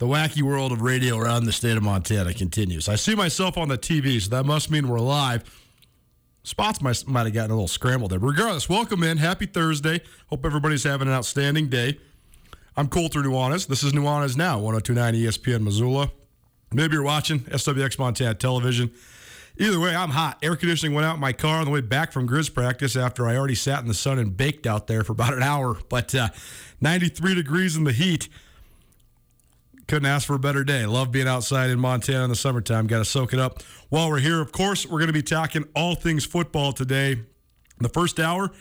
The wacky world of radio around the state of Montana continues. I see myself on the TV, so that must mean we're live. Spots might, might have gotten a little scrambled there. Regardless, welcome in. Happy Thursday. Hope everybody's having an outstanding day. I'm Colter Nuanez. This is Nuanez Now, 1029 ESPN Missoula. Maybe you're watching SWX Montana Television. Either way, I'm hot. Air conditioning went out in my car on the way back from Grizz practice after I already sat in the sun and baked out there for about an hour. But uh, 93 degrees in the heat couldn't ask for a better day. Love being outside in Montana in the summertime. Got to soak it up. While we're here, of course, we're going to be talking all things football today. The first hour,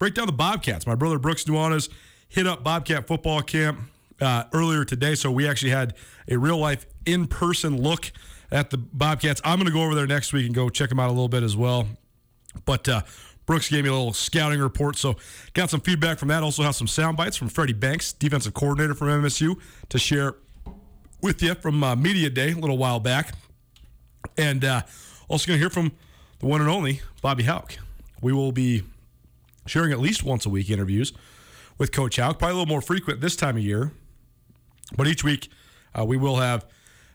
break down the Bobcats. My brother Brooks Nuanez hit up Bobcat football camp uh, earlier today, so we actually had a real life in person look at the Bobcats. I'm going to go over there next week and go check them out a little bit as well. But uh, Brooks gave me a little scouting report, so got some feedback from that. Also have some sound bites from Freddie Banks, defensive coordinator from MSU, to share with you from uh, Media Day a little while back. And uh, also going to hear from the one and only Bobby Hauck. We will be sharing at least once a week interviews with Coach Hauck, probably a little more frequent this time of year. But each week uh, we will have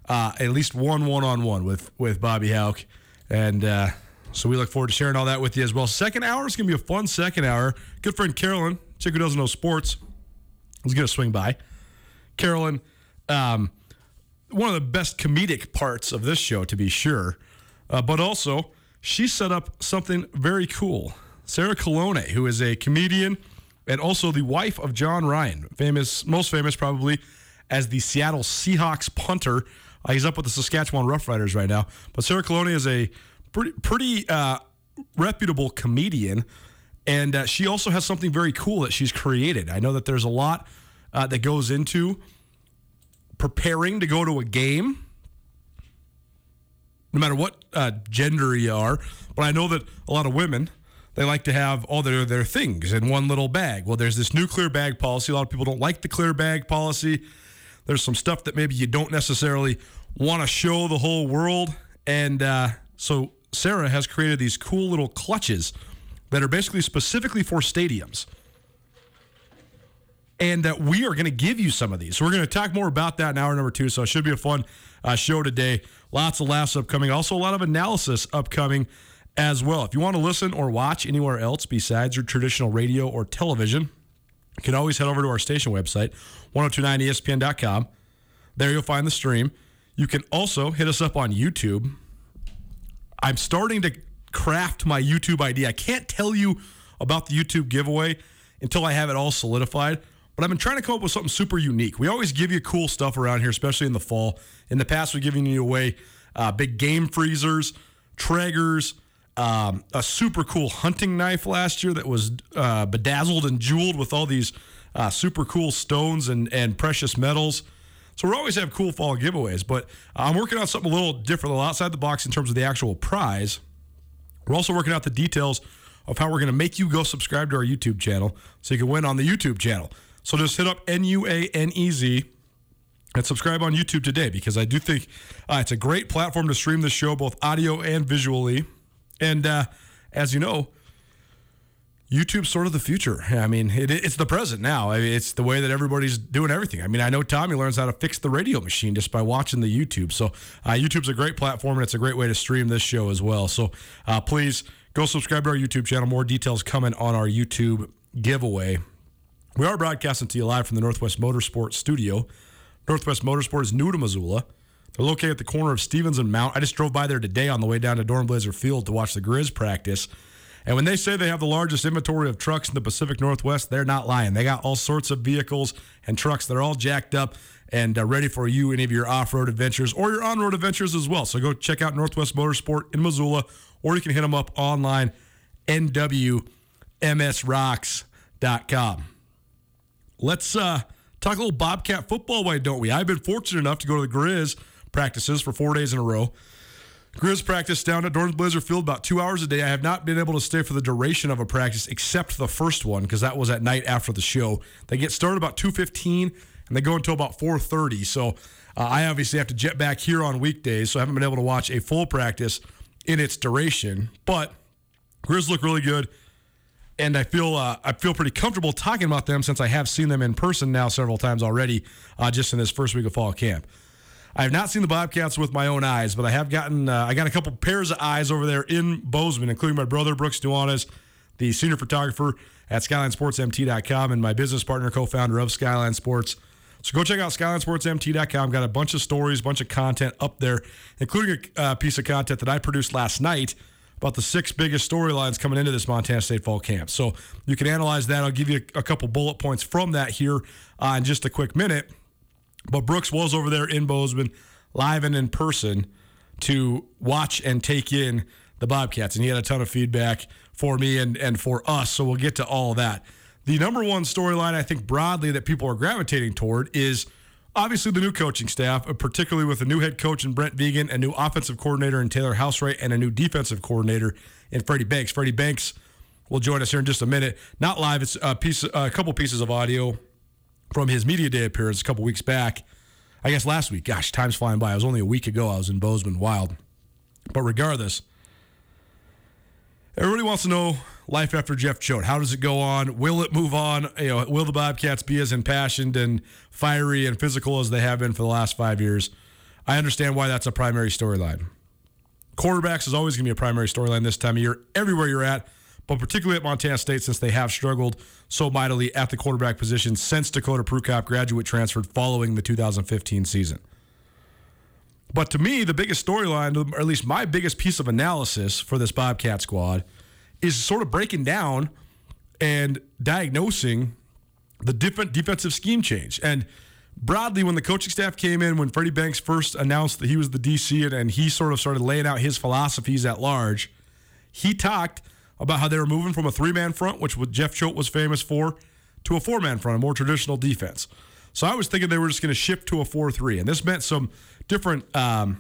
uh, at least one one on one with with Bobby Hauck. And uh, so we look forward to sharing all that with you as well. Second hour is going to be a fun second hour. Good friend Carolyn, chick who doesn't know sports, is going to swing by. Carolyn, um, one of the best comedic parts of this show, to be sure. Uh, but also, she set up something very cool. Sarah Colonna, who is a comedian and also the wife of Jon Ryan, famous, most famous probably as the Seattle Seahawks punter. Uh, he's up with the Saskatchewan Roughriders right now. But Sarah Colonna is a pretty, pretty uh, reputable comedian, and uh, she also has something very cool that she's created. I know that there's a lot uh, that goes into preparing to go to a game, no matter what uh, gender you are. But I know that a lot of women they like to have all their their things in one little bag. Well, there's this new clear bag policy. A lot of people don't like the clear bag policy. There's some stuff that maybe you don't necessarily want to show the whole world, and uh, so Sarah has created these cool little clutches that are basically specifically for stadiums and uh, we are going to give you some of these. So we're going to talk more about that in hour number two. So it should be a fun uh, show today. Lots of laughs upcoming. Also, a lot of analysis upcoming as well. If you want to listen or watch anywhere else besides your traditional radio or television, you can always head over to our station website, 1029ESPN.com. There you'll find the stream. You can also hit us up on YouTube. I'm starting to craft my YouTube ID. I can't tell you about the YouTube giveaway until I have it all solidified. But I've been trying to come up with something super unique. We always give you cool stuff around here, especially in the fall. In the past, we've given you away uh, big game freezers, Traegers, um, a super cool hunting knife last year that was uh, bedazzled and jeweled with all these uh, super cool stones and, and precious metals. So we always have cool fall giveaways, but I'm working on something a little different, a little outside the box in terms of the actual prize. We're also working out the details of how we're going to make you go subscribe to our YouTube channel so you can win on the YouTube channel. So just hit up N U A N E Z and subscribe on YouTube today because I do think uh, it's a great platform to stream the show both audio and visually. And uh, as you know, YouTube's sort of the future. I mean, it, it's the present now. I mean, it's the way that everybody's doing everything. I mean, I know Tommy learns how to fix the radio machine just by watching the YouTube. So, uh, YouTube's a great platform and it's a great way to stream this show as well. So, uh, please go subscribe to our YouTube channel. More details coming on our YouTube giveaway. We are broadcasting to you live from the Northwest Motorsport studio. Northwest Motorsport is new to Missoula. They're located at the corner of Stevens and Mount. I just drove by there today on the way down to Dornblaser Field to watch the Grizz practice. And when they say they have the largest inventory of trucks in the Pacific Northwest, they're not lying. They got all sorts of vehicles and trucks that are all jacked up and uh, ready for you, any of your off road adventures or your on road adventures as well. So go check out Northwest Motorsport in Missoula, or you can hit them up online, nwmsrocks.com. Let's uh, talk a little Bobcat football, why don't we? I've been fortunate enough to go to the Grizz practices for four days in a row. Grizz practice down at Dornblaser Field about two hours a day. I have not been able to stay for the duration of a practice except the first one because that was at night after the show. They get started about 2.15 and they go until about 4.30. So uh, I obviously have to jet back here on weekdays, so I haven't been able to watch a full practice in its duration. But Grizz look really good, and I feel uh, I feel pretty comfortable talking about them since I have seen them in person now several times already, uh, just in this first week of fall camp. I have not seen the Bobcats with my own eyes, but I have gotten uh, I got a couple pairs of eyes over there in Bozeman, including my brother Brooks Nuanez, the senior photographer at SkylineSportsMT.com, and my business partner, co-founder of Skyline Sports. So go check out SkylineSportsMT.com. Got a bunch of stories, bunch of content up there, including a uh, piece of content that I produced last night about the six biggest storylines coming into this Montana State Fall Camp. So you can analyze that. I'll give you a, a couple bullet points from that here uh, in just a quick minute. But Brooks was over there in Bozeman, live and in person, to watch and take in the Bobcats. And he had a ton of feedback for me and, and for us. So we'll get to all of that. The number one storyline I think broadly that people are gravitating toward is obviously the new coaching staff, uh, particularly with a new head coach in Brent Vigen, a new offensive coordinator in Taylor Housewright, and a new defensive coordinator in Freddie Banks. Freddie Banks will join us here in just a minute. Not live, it's a piece, a couple pieces of audio from his media day appearance a couple weeks back. I guess last week. Gosh, time's flying by. It was only a week ago. I was in Bozeman Wild. But regardless, everybody wants to know life after Jeff Choate. How does it go on? Will it move on? You know, will the Bobcats be as impassioned and fiery and physical as they have been for the last five years? I understand why that's a primary storyline. Quarterbacks is always going to be a primary storyline this time of year. Everywhere you're at, but particularly at Montana State since they have struggled so mightily at the quarterback position since Dakota Prukop graduate transferred following the 2015 season. But to me, the biggest storyline, or at least my biggest piece of analysis for this Bobcat squad, is sort of breaking down and diagnosing the different defensive scheme change. And broadly, when the coaching staff came in, when Freddie Banks first announced that he was the DC and, and he sort of started laying out his philosophies at large, he talked – about how they were moving from a three man front, which Jeff Choate was famous for, to a four man front, a more traditional defense. So I was thinking they were just going to shift to a 4 3. And this meant some different um,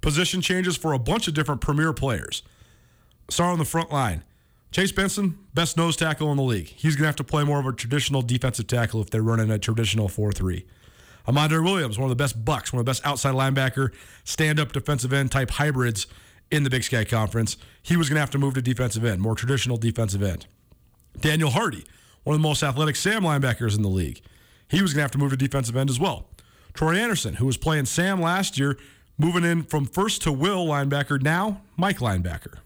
position changes for a bunch of different premier players. Start on the front line. Chase Benson, best nose tackle in the league. He's going to have to play more of a traditional defensive tackle if they're running a traditional 4 3. Amandre Williams, one of the best bucks, one of the best outside linebacker, stand up defensive end type hybrids in the Big Sky Conference. He was going to have to move to defensive end, more traditional defensive end. Daniel Hardy, one of the most athletic Sam linebackers in the league. He was going to have to move to defensive end as well. Troy Anderson, who was playing Sam last year, moving in from first to Will linebacker, now Mike linebacker.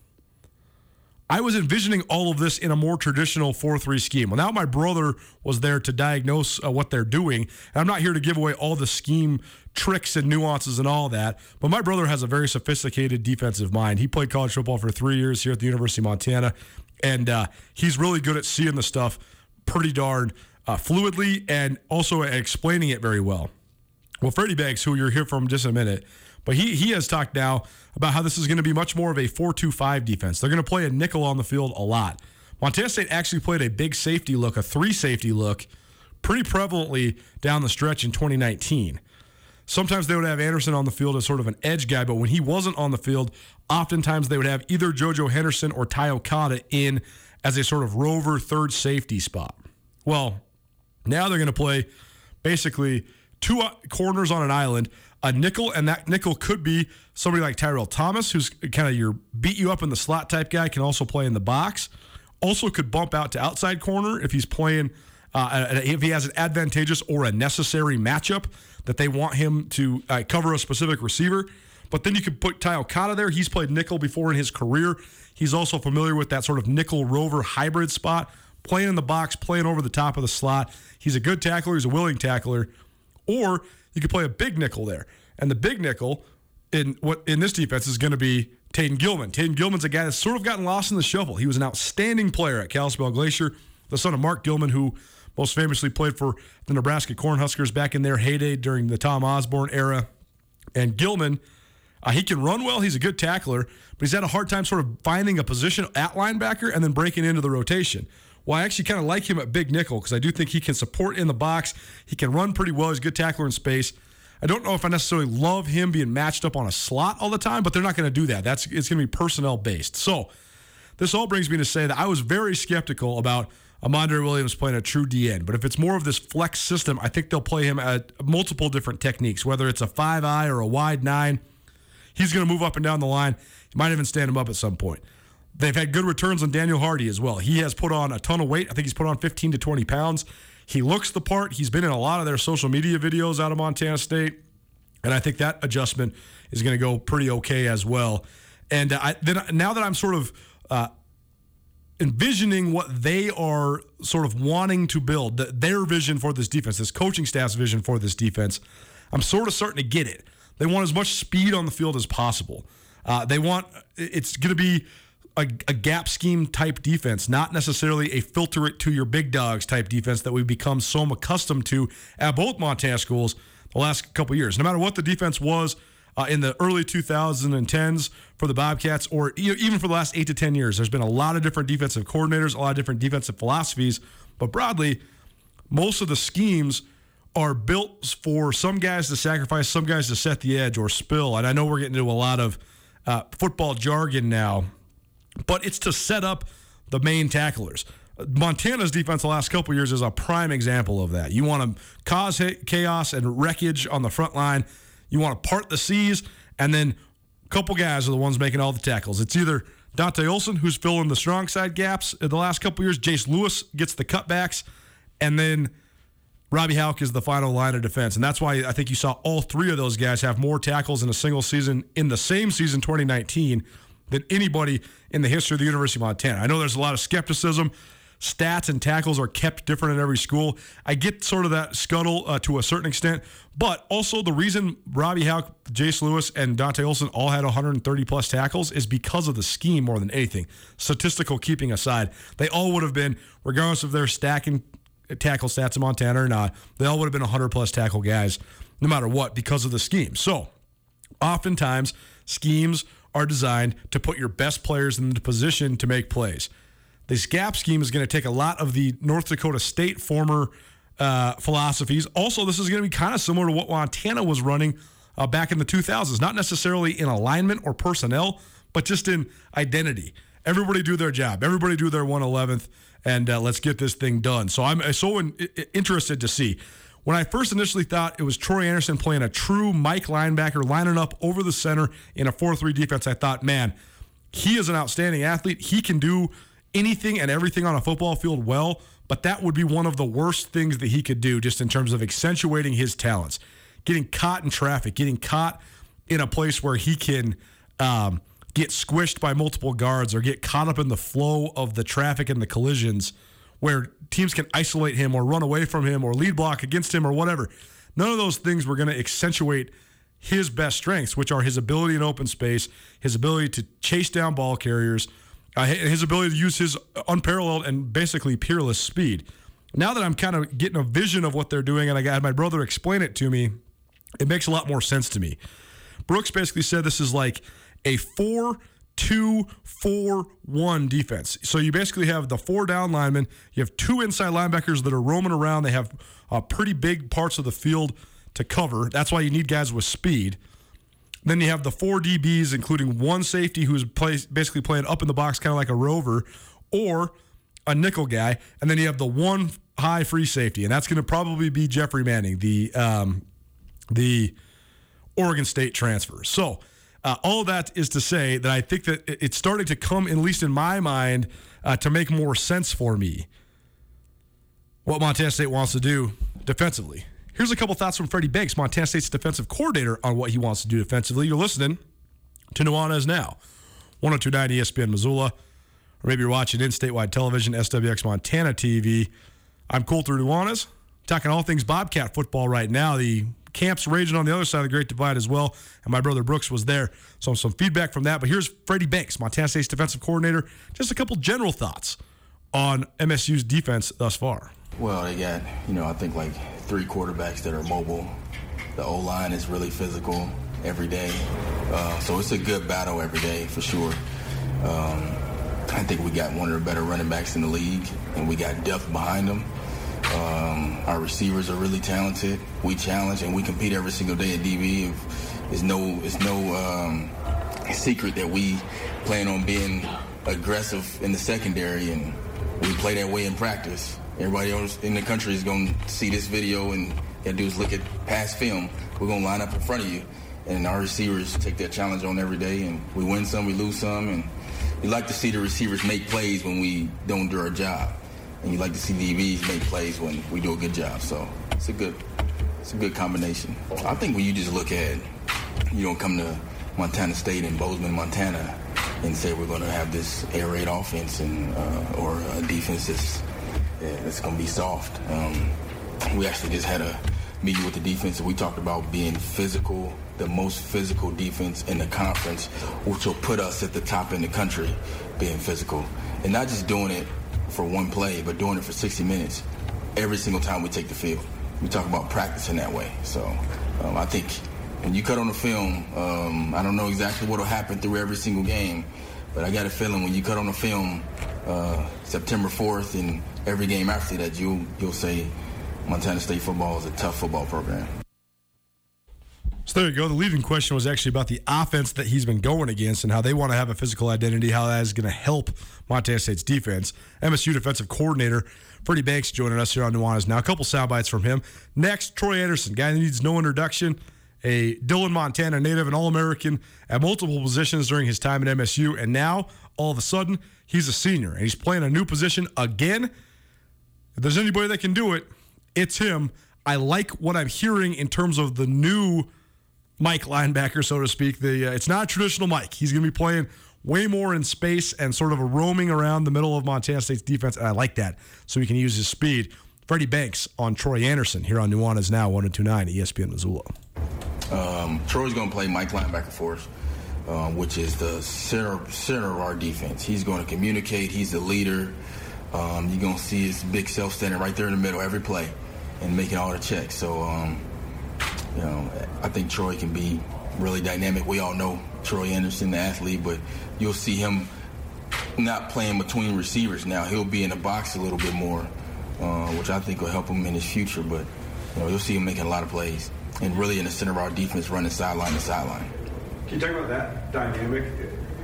I was envisioning all of this in a more traditional 4 3 scheme. Well, now my brother was there to diagnose uh, what they're doing. And I'm not here to give away all the scheme tricks and nuances and all that, but my brother has a very sophisticated defensive mind. He played college football for three years here at the University of Montana, and uh, he's really good at seeing the stuff pretty darn uh, fluidly and also explaining it very well. Well, Freddie Banks, who you're here from just a minute, but he he has talked now about how this is going to be much more of a 4-2-5 defense. They're going to play a nickel on the field a lot. Montana State actually played a big safety look, a three safety look, pretty prevalently down the stretch in 2019. Sometimes they would have Anderson on the field as sort of an edge guy, but when he wasn't on the field, oftentimes they would have either JoJo Henderson or Ty Okada in as a sort of rover third safety spot. Well, now they're going to play basically two uh, corners on an island, a nickel, and that nickel could be somebody like Tyrell Thomas, who's kind of your beat you up in the slot type guy, can also play in the box. Also, could bump out to outside corner if he's playing, uh, if he has an advantageous or a necessary matchup that they want him to uh, cover a specific receiver. But then you could put Ty Okada there. He's played nickel before in his career. He's also familiar with that sort of nickel rover hybrid spot, playing in the box, playing over the top of the slot. He's a good tackler. He's a willing tackler. Or you could play a big nickel there. And the big nickel in what in this defense is going to be Taden Gilman. Taden Gilman's a guy that's sort of gotten lost in the shuffle. He was an outstanding player at Kalispell Glacier, the son of Mark Gilman, who most famously played for the Nebraska Cornhuskers back in their heyday during the Tom Osborne era. And Gilman, uh, he can run well. He's a good tackler, but he's had a hard time sort of finding a position at linebacker and then breaking into the rotation. Well, I actually kind of like him at big nickel because I do think he can support in the box. He can run pretty well. He's a good tackler in space. I don't know if I necessarily love him being matched up on a slot all the time, but they're not going to do that. That's it's going to be personnel based. So this all brings me to say that I was very skeptical about Amandre Williams playing a true DN. But if it's more of this flex system, I think they'll play him at multiple different techniques, whether it's a five eye or a wide nine. He's going to move up and down the line. You might even stand him up at some point. They've had good returns on Daniel Hardy as well. He has put on a ton of weight. I think he's put on 15 to 20 pounds. He looks the part. He's been in a lot of their social media videos out of Montana State, and I think that adjustment is going to go pretty okay as well. And uh, I, then now that I'm sort of uh, envisioning what they are sort of wanting to build, their vision for this defense, this coaching staff's vision for this defense, I'm sort of starting to get it. They want as much speed on the field as possible. Uh, they want it's going to be a, a, gap scheme type defense, not necessarily a filter it to your big dogs type defense that we've become so accustomed to at both Montana schools the last couple years. No matter what the defense was uh, in the early 2010s for the Bobcats, or even for the last eight to 10 years, there's been a lot of different defensive coordinators, a lot of different defensive philosophies. But broadly, most of the schemes are built for some guys to sacrifice, some guys to set the edge or spill. And I know we're getting into a lot of uh, football jargon now but it's to set up the main tacklers. Montana's defense the last couple years is a prime example of that. You want to cause chaos and wreckage on the front line. You want to part the seas, and then a couple guys are the ones making all the tackles. It's either Dante Olson, who's filling the strong side gaps in the last couple years. Jace Lewis gets the cutbacks, and then Robby Hauck is the final line of defense. And that's why I think you saw all three of those guys have more tackles in a single season in the same season, 2019, than anybody in the history of the University of Montana. I know there's a lot of skepticism. Stats and tackles are kept different at every school. I get sort of that scuttle uh, to a certain extent, but also the reason Robby Hauck, Jace Lewis, and Dante Olson all had 130 plus tackles is because of the scheme more than anything. Statistical keeping aside, they all would have been, regardless of their stacking tackle stats in Montana or not, they all would have been 100 plus tackle guys no matter what because of the scheme. So, oftentimes, schemes are designed to put your best players in the position to make plays. This gap scheme is going to take a lot of the North Dakota State former uh, philosophies. Also, this is going to be kind of similar to what Montana was running uh, back in the 2000s, not necessarily in alignment or personnel, but just in identity. Everybody do their job. Everybody do their 111th, and uh, let's get this thing done. So I'm so in, interested to see when I first initially thought it was Troy Anderson playing a true Mike linebacker, lining up over the center in a 4 3 defense, I thought, man, he is an outstanding athlete. He can do anything and everything on a football field well, but that would be one of the worst things that he could do just in terms of accentuating his talents. Getting caught in traffic, getting caught in a place where he can um, get squished by multiple guards or get caught up in the flow of the traffic and the collisions where teams can isolate him or run away from him or lead block against him or whatever. None of those things were going to accentuate his best strengths, which are his ability in open space, his ability to chase down ball carriers, uh, his ability to use his unparalleled and basically peerless speed. now that I'm kind of getting a vision of what they're doing, and I got my brother explain it to me, it makes a lot more sense to me. Brooks basically said this is like a four two four one defense. So you basically have the four down linemen, you have two inside linebackers that are roaming around. They have uh, pretty big parts of the field to cover. That's why you need guys with speed. Then you have the four DBs, including one safety who's play, basically playing up in the box, kind of like a rover, or a nickel guy. And then you have the one high free safety, and that's going to probably be Jeffrey Manning, the um, the Oregon State transfer. So uh, all that is to say that I think that it's starting to come, at least in my mind, uh, to make more sense for me what Montana State wants to do defensively. Here's a couple thoughts from Freddie Banks, Montana State's defensive coordinator, on what he wants to do defensively. You're listening to Nuanez Now, 1029 ESPN Missoula, or maybe you're watching in statewide television, SWX Montana TV. I'm Colter Nuanez, talking all things Bobcat football right now. The camp's raging on the other side of the Great Divide as well, and my brother Brooks was there. So some feedback from that. But here's Freddie Banks, Montana State's defensive coordinator. Just a couple general thoughts on MSU's defense thus far. Well, they got, you know, I think like three quarterbacks that are mobile. The O line is really physical every day. Uh, so it's a good battle every day for sure. Um, I think we got one of the better running backs in the league, and we got depth behind them. Um, our receivers are really talented. We challenge and we compete every single day at DB. It's no, it's no um, secret that we plan on being aggressive in the secondary, and we play that way in practice. Everybody else in the country is going to see this video, and you do is look at past film. We're going to line up in front of you, and our receivers take that challenge on every day, and we win some, we lose some, and we like to see the receivers make plays when we don't do our job and you like to see DBs make plays when we do a good job. So it's a good, it's a good combination. I think when you just look at, you don't come to Montana State and Bozeman, Montana, and say we're going to have this air raid offense and uh, or a defense that's yeah, that's going to be soft. Um, we actually just had a meeting with the defense and we talked about being physical, the most physical defense in the conference, which will put us at the top in the country, being physical, and not just doing it for one play, but doing it for 60 minutes every single time we take the field. We talk about practicing that way. So um, I think when you cut on the film, um, I don't know exactly what will happen through every single game, but I got a feeling when you cut on the film uh, September 4th and every game after that, you'll you'll say Montana State football is a tough football program. So there you go. The leading question was actually about the offense that he's been going against and how they want to have a physical identity, how that is going to help Montana State's defense. MSU defensive coordinator Freddie Banks joining us here on Nuanez now. A couple sound bites from him. Next, Troy Anderson, guy that needs no introduction, a Dillon, Montana native, an All American at multiple positions during his time at MSU, and now all of a sudden he's a senior and he's playing a new position again. If there's anybody that can do it, it's him. I like what I'm hearing in terms of the new Mike linebacker, so to speak. The uh, it's not traditional Mike. He's going to be playing way more in space and sort of roaming around the middle of Montana State's defense, and I like that. So he can use his speed. Freddie Banks on Troy Anderson here on Nuanez Now 1029 ESPN Missoula. Um, Troy's going to play Mike linebacker for us, um, which is the center center of our defense. He's going to communicate. He's the leader. Um, you're going to see his big self standing right there in the middle every play and making all the checks. So um, you know, I think Troy can be really dynamic. We all know Troy Anderson, the athlete, but you'll see him not playing between receivers now. He'll be in the box a little bit more, uh, which I think will help him in his future. But you know, you'll see him making a lot of plays and really in the center of our defense, running sideline to sideline. Can you talk about that dynamic,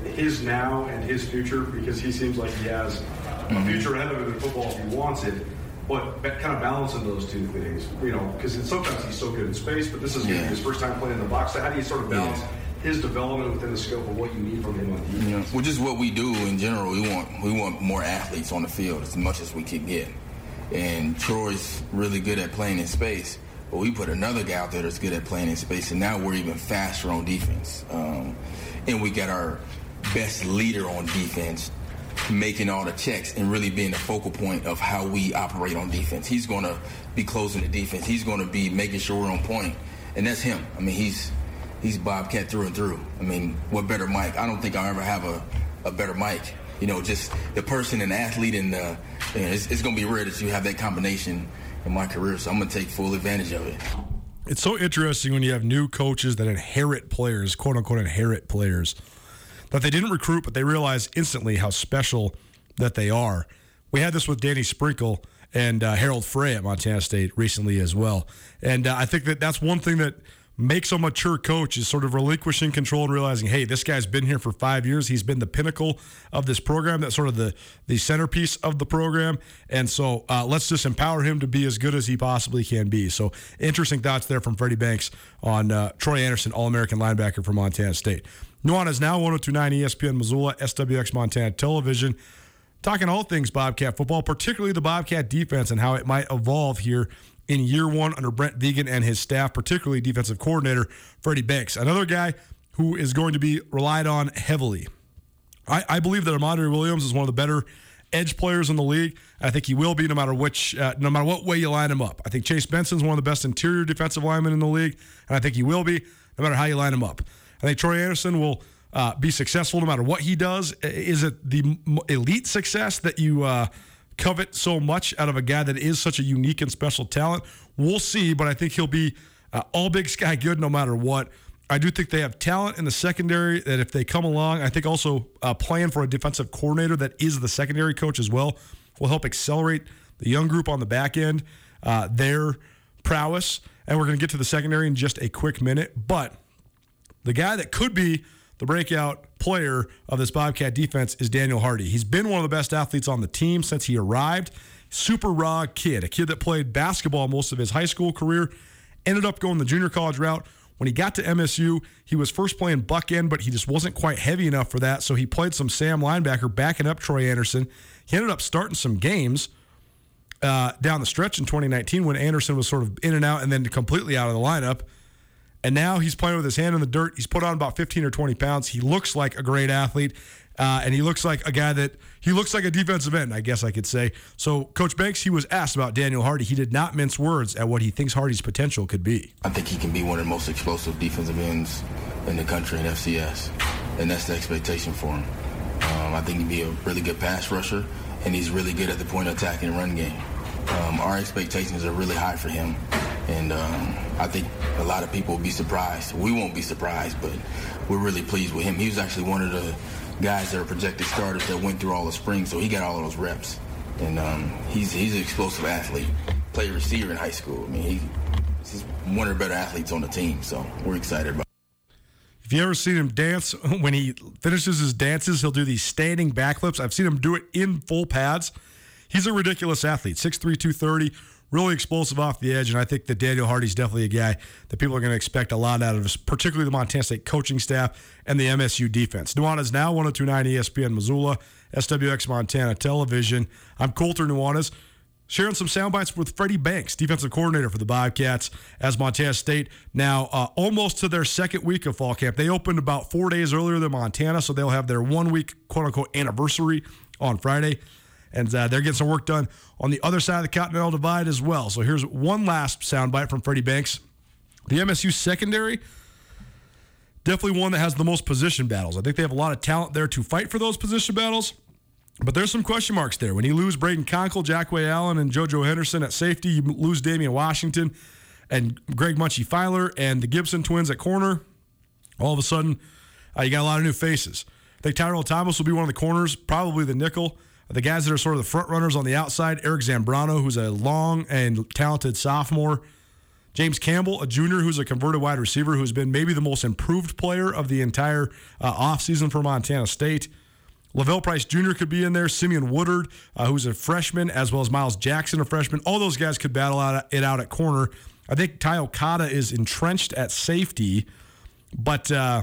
his now and his future? Because he seems like he has a future ahead of him in football if he wants it but kind of balancing those two things, you know, because sometimes he's so good in space, but this is yeah. his first time playing in the box. So how do you sort of balance yeah. his development within the scope of what you need from him on defense? Yeah. Which is what we do in general. We want we want more athletes on the field as much as we can get. And Troy's really good at playing in space, but we put another guy out there that's good at playing in space, and now we're even faster on defense. Um, and we got our best leader on defense making all the checks and really being the focal point of how we operate on defense. He's going to be closing the defense. He's going to be making sure we're on point, and that's him. I mean, he's he's Bobcat through and through. I mean, what better Mike? I don't think I'll ever have a, a better Mike. You know, just the person and athlete and the and it's, it's going to be rare that you have that combination in my career. So I'm going to take full advantage of it. It's so interesting when you have new coaches that inherit players, quote unquote, inherit players that they didn't recruit, but they realize instantly how special that they are. We had this with Danny Sprinkle and uh, Harold Frey at Montana State recently as well. And uh, I think that that's one thing that makes a mature coach is sort of relinquishing control and realizing, hey, this guy's been here for five years. He's been the pinnacle of this program. That's sort of the the centerpiece of the program. And so uh, let's just empower him to be as good as he possibly can be. So interesting thoughts there from Freddie Banks on uh, Troy Anderson, All American linebacker for Montana State. Nuanez now 1029 ESPN Missoula, SWX Montana Television. Talking all things Bobcat football, particularly the Bobcat defense and how it might evolve here in year one under Brent Vigen and his staff, particularly defensive coordinator Freddie Banks. Another guy who is going to be relied on heavily. I, I believe that Amandre Williams is one of the better edge players in the league. I think he will be no matter which, uh, no matter what way you line him up. I think Chase Benson's one of the best interior defensive linemen in the league, and I think he will be no matter how you line him up. I think Troy Anderson will uh, be successful no matter what he does. Is it the elite success that you uh, covet so much out of a guy that is such a unique and special talent? We'll see, but I think he'll be uh, all Big Sky good no matter what. I do think they have talent in the secondary that if they come along, I think also uh, plan for a defensive coordinator that is the secondary coach as well will help accelerate the young group on the back end, uh, their prowess. And we're going to get to the secondary in just a quick minute. But the guy that could be the breakout player of this Bobcat defense is Daniel Hardy. He's been one of the best athletes on the team since he arrived. Super raw kid, a kid that played basketball most of his high school career, ended up going the junior college route. When he got to MSU, he was first playing buck end, but he just wasn't quite heavy enough for that. So he played some Sam linebacker, backing up Troy Anderson. He ended up starting some games uh, down the stretch in 2019 when Anderson was sort of in and out and then completely out of the lineup. And now he's playing with his hand in the dirt. He's put on about 15 or 20 pounds. He looks like a great athlete. Uh, and he looks like a guy that he looks like a defensive end, I guess I could say. So, Coach Banks, he was asked about Daniel Hardy. He did not mince words at what he thinks Hardy's potential could be. I think he can be one of the most explosive defensive ends in the country in FCS, and that's the expectation for him. Um, I think he'd be a really good pass rusher, and he's really good at the point of attack and run game. Um, our expectations are really high for him, and um, I think a lot of people will be surprised. We won't be surprised, but we're really pleased with him. He was actually one of the guys that are projected starters that went through all the spring, so he got all of those reps. And um, he's he's an explosive athlete. Played receiver in high school. I mean, he, he's one of the better athletes on the team, so we're excited about. If you ever seen him dance, when he finishes his dances, he'll do these standing backflips. I've seen him do it in full pads. He's a ridiculous athlete, 6'3", 230, really explosive off the edge, and I think that Daniel Hardy's definitely a guy that people are going to expect a lot out of, particularly the Montana State coaching staff and the MSU defense. Nuanez now 1029 ESPN Missoula, SWX Montana Television. I'm Colter Nuanez. Sharing some sound bites with Freddie Banks, defensive coordinator for the Bobcats, as Montana State now uh, almost to their second week of fall camp. They opened about four days earlier than Montana, so they'll have their one week quote unquote anniversary on Friday and uh, they're getting some work done on the other side of the Continental Divide as well. So here's one last soundbite from Freddie Banks. The MSU secondary, definitely one that has the most position battles. I think they have a lot of talent there to fight for those position battles. But there's some question marks there. When you lose Brayden Konkol, Jahque Alleyne, and JoJo Henderson at safety, you lose Damian Washington and Greg Munchie Filer and the Gibson twins at corner. All of a sudden, uh, you got a lot of new faces. I think Tyrell Thomas will be one of the corners, probably the nickel. The guys that are sort of the front runners on the outside, Eric Zambrano, who's a long and talented sophomore. James Campbell, a junior who's a converted wide receiver who's been maybe the most improved player of the entire uh, offseason for Montana State. Lavelle Price Jr. could be in there. Simeon Woodard, uh, who's a freshman, as well as Miles Jackson, a freshman. All those guys could battle out, it out at corner. I think Ty Okada is entrenched at safety, but uh,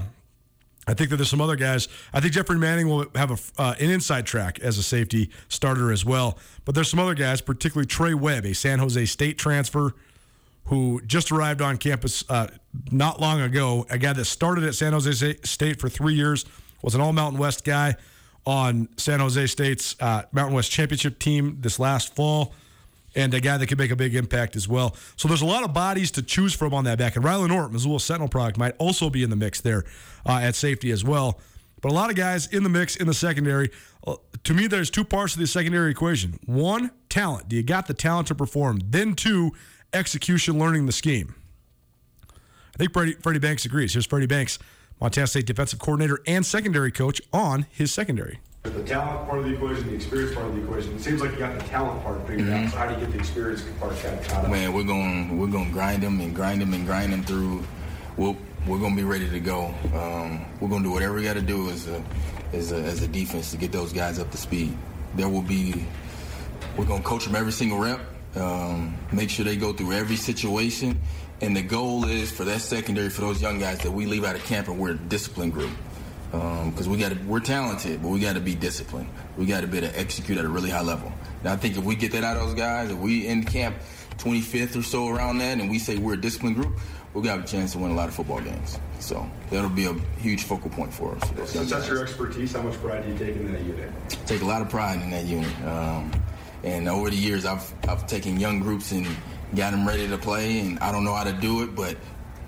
I think that there's some other guys. I think Jeffrey Manning will have a, uh, an inside track as a safety starter as well. But there's some other guys, particularly Trey Webb, a San Jose State transfer who just arrived on campus uh, not long ago. A guy that started at San Jose State for three years, was an All Mountain West guy on San Jose State's uh, Mountain West championship team this last fall and a guy that could make a big impact as well. So there's a lot of bodies to choose from on that back. And Rylan Ortt, Missoula Sentinel product, might also be in the mix there uh, at safety as well. But a lot of guys in the mix in the secondary. Uh, to me, there's two parts to the secondary equation. One, talent. Do you got the talent to perform? Then two, execution, learning the scheme. I think Freddie, Freddie Banks agrees. Here's Freddie Banks, Montana State defensive coordinator and secondary coach on his secondary. The talent part of the equation, the experience part of the equation. It seems like you got the talent part figured mm-hmm. out. So how do you get the experience part kind of caught up? Man, we're going we're going to grind them and grind them and grind them through. We'll, we're going to be ready to go. Um, we're going to do whatever we got to do as a, as a as a defense to get those guys up to speed. There will be. We're going to coach them every single rep. Um, make sure they go through every situation. And the goal is for that secondary, for those young guys, that we leave out of camp and we're a disciplined group because um, we got we're talented, but we got to be disciplined. We got to be able to execute at a really high level. Now, I think if we get that out of those guys, if we end camp 25th or so around that, and we say we're a disciplined group, we got a chance to win a lot of football games. So that'll be a huge focal point for us. For Since that's your expertise, how much pride do you take in that unit? Take a lot of pride in that unit. Um, and over the years, I've I've taken young groups and got them ready to play, and I don't know how to do it, but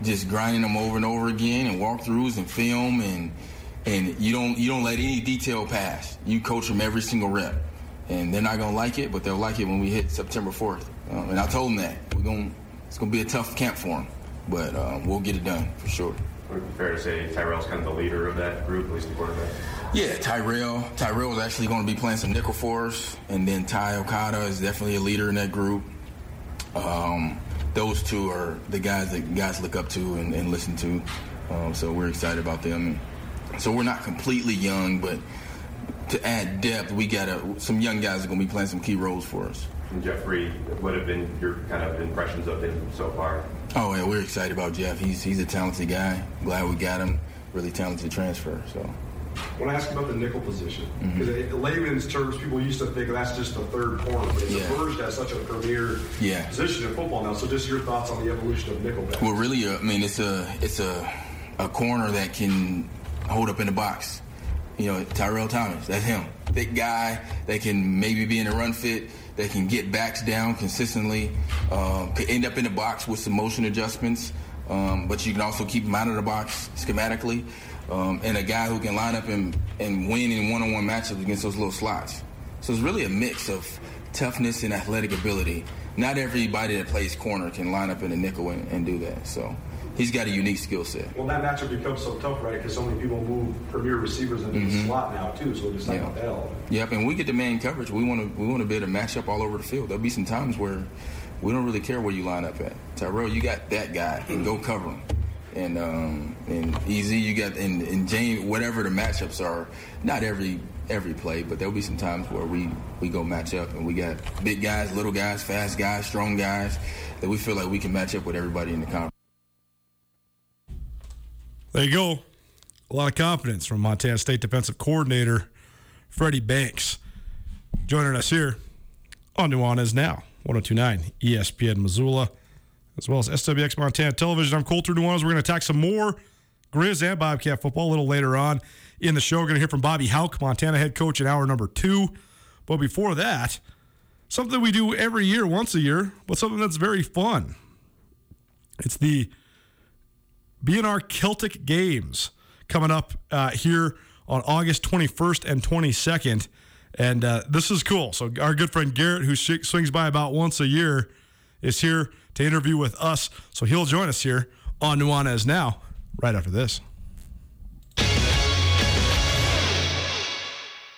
just grinding them over and over again, and walkthroughs and film and and you don't you don't let any detail pass. You coach them every single rep, and they're not gonna like it, but they'll like it when we hit September 4th. Um, and I told them that we're going it's gonna be a tough camp for them, but um, we'll get it done for sure. Would fair to say Tyrell's kind of the leader of that group, at least the quarterback? Yeah, Tyrell. Tyrell is actually going to be playing some nickel for us, and then Ty Okada is definitely a leader in that group. Um, those two are the guys that guys look up to and, and listen to. Um, so we're excited about them. So we're not completely young, but to add depth, we got some young guys are going to be playing some key roles for us. And Jeffrey, what have been your kind of impressions of him so far? Oh yeah, we're excited about Jeff. He's he's a talented guy. Glad we got him. Really talented transfer. So. I want to ask about the nickel position because mm-hmm. layman's terms, people used to think that's just the third corner, but it's yeah. emerged as such a premier yeah. position in football now. So, just your thoughts on the evolution of nickel. Well, really, uh, I mean, it's a it's a a corner that can hold up in the box. You know, Tyrell Thomas, that's him. Big guy that can maybe be in a run fit, that can get backs down consistently, um, could end up in the box with some motion adjustments, um, but you can also keep him out of the box schematically. Um, and a guy who can line up and, and win in one-on-one matchups against those little slots. So it's really a mix of toughness and athletic ability. Not everybody that plays corner can line up in a nickel and, and do that. So he's got a unique skill set. Well, that matchup becomes so tough, right? Because so many people move premier receivers into mm-hmm. the slot now too. So just like yeah. that element. Yep, and we get the man coverage. We want to we want to be able to match up all over the field. There'll be some times where we don't really care where you line up at. Tyrell, you got that guy, and go cover him. And um, and easy, you got and, and James, whatever the matchups are. Not every every play, but there'll be some times where we we go match up, and we got big guys, little guys, fast guys, strong guys that we feel like we can match up with everybody in the conference. There you go. A lot of confidence from Montana State defensive coordinator Freddie Banks joining us here on Nuanez Now, 1029 ESPN Missoula, as well as SWX Montana Television. I'm Colter Nuanez. We're going to talk some more Grizz and Bobcat football a little later on in the show. We're going to hear from Bobby Hauck, Montana head coach in hour number two. But before that, something we do every year, once a year, but something that's very fun. It's the B&R Celtic Games coming up uh, here on August 21st and 22nd. And uh, this is cool. So, our good friend Garrett, who sh- swings by about once a year, is here to interview with us. So, he'll join us here on Nuanez Now right after this.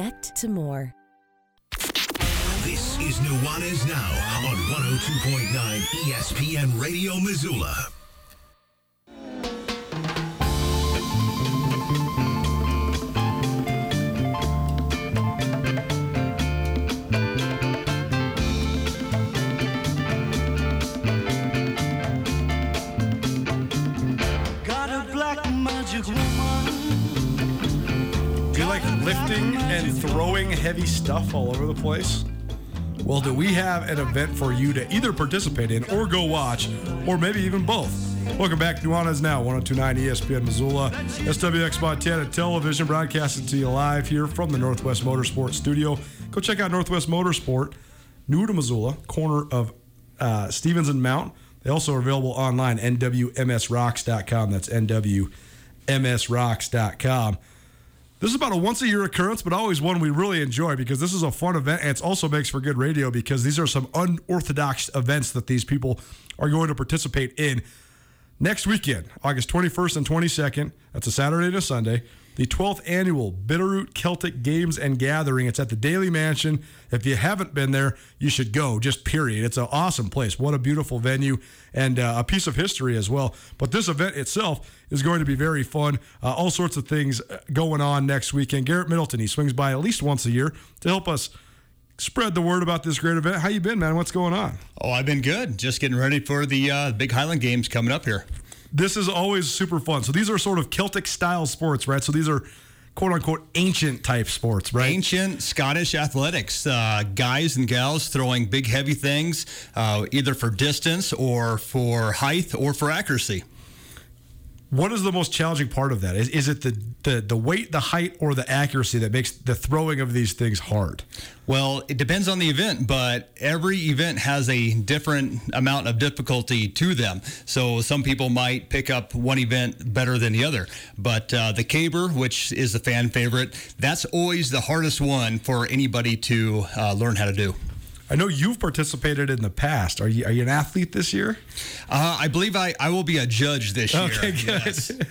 connect to more. This is Nuanez Now on 102.9 ESPN Radio Missoula. And throwing heavy stuff all over the place? Well, do we have an event for you to either participate in or go watch, or maybe even both? Welcome back to Nuanez Now, 1029 ESPN Missoula, SWX Montana Television, broadcasting to you live here from the Northwest Motorsport Studio. Go check out Northwest Motorsport, new to Missoula, corner of uh, Stevens and Mount. They also are available online, nwmsrocks.com. That's nwmsrocks.com. This is about a once a year occurrence, but always one we really enjoy because this is a fun event and it also makes for good radio because these are some unorthodox events that these people are going to participate in next weekend, August 21st and 22nd. That's a Saturday and a Sunday. The 12th annual Bitterroot Celtic Games and Gathering. It's at the Daly Mansion. If you haven't been there, you should go, just period. It's an awesome place. What a beautiful venue and uh, a piece of history as well. But this event itself is going to be very fun. Uh, all sorts of things uh, going on next weekend. Garrett Middleton, he swings by at least once a year to help us spread the word about this great event. How you been, man? What's going on? Oh, I've been good. Just getting ready for the uh, big Highland Games coming up here. This is always super fun. So these are sort of Celtic style sports, right? So these are quote unquote ancient type sports, right? Ancient Scottish athletics. Uh, guys and gals throwing big, heavy things, uh, either for distance or for height or for accuracy. What is the most challenging part of that? Is, is it the, the the weight, the height, or the accuracy that makes the throwing of these things hard? Well, it depends on the event, but every event has a different amount of difficulty to them. So some people might pick up one event better than the other. But uh, the caber, which is the fan favorite, that's always the hardest one for anybody to uh, learn how to do. I know you've participated in the past. Are you are you an athlete this year? Uh, I believe I, I will be a judge this year. Okay, good. Yes.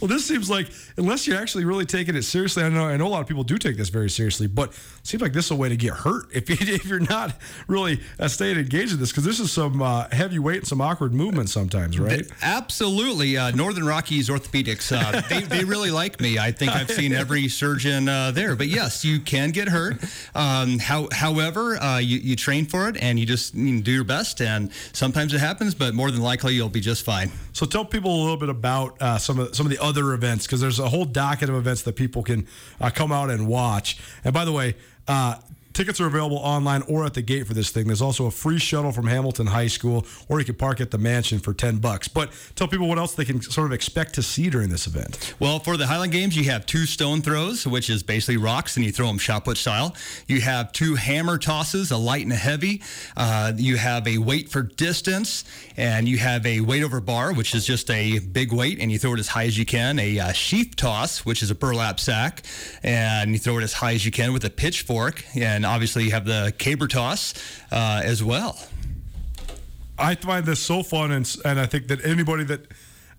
well, this seems like unless you're actually really taking it seriously, I know I know a lot of people do take this very seriously, but it seems like this is a way to get hurt if you, if you're not really uh, staying engaged in this because this is some uh, heavy weight and some awkward movement sometimes, right? Absolutely. Uh, Northern Rockies Orthopedics, uh, they, they really like me. I think I've seen every surgeon uh, there. But yes, you can get hurt. Um, how, however, uh, you, you train for it and you just you do your best. And sometimes it happens, but more than likely you'll be just fine. So tell people a little bit about uh, some of some of the other events because there's a whole docket of events that people can uh, come out and watch. And by the way. Uh, Tickets are available online or at the gate for this thing. There's also a free shuttle from Hamilton High School, or you can park at the mansion for 10 bucks. But tell people what else they can sort of expect to see during this event. Well, for the Highland Games, you have two stone throws, which is basically rocks, and you throw them shot put style. You have two hammer tosses, a light and a heavy. Uh, you have a weight for distance, and you have a weight over bar, which is just a big weight, and you throw it as high as you can. A uh, sheaf toss, which is a burlap sack, and you throw it as high as you can with a pitchfork. And obviously, you have the caber toss uh, as well. I find this so fun, and and I think that anybody that,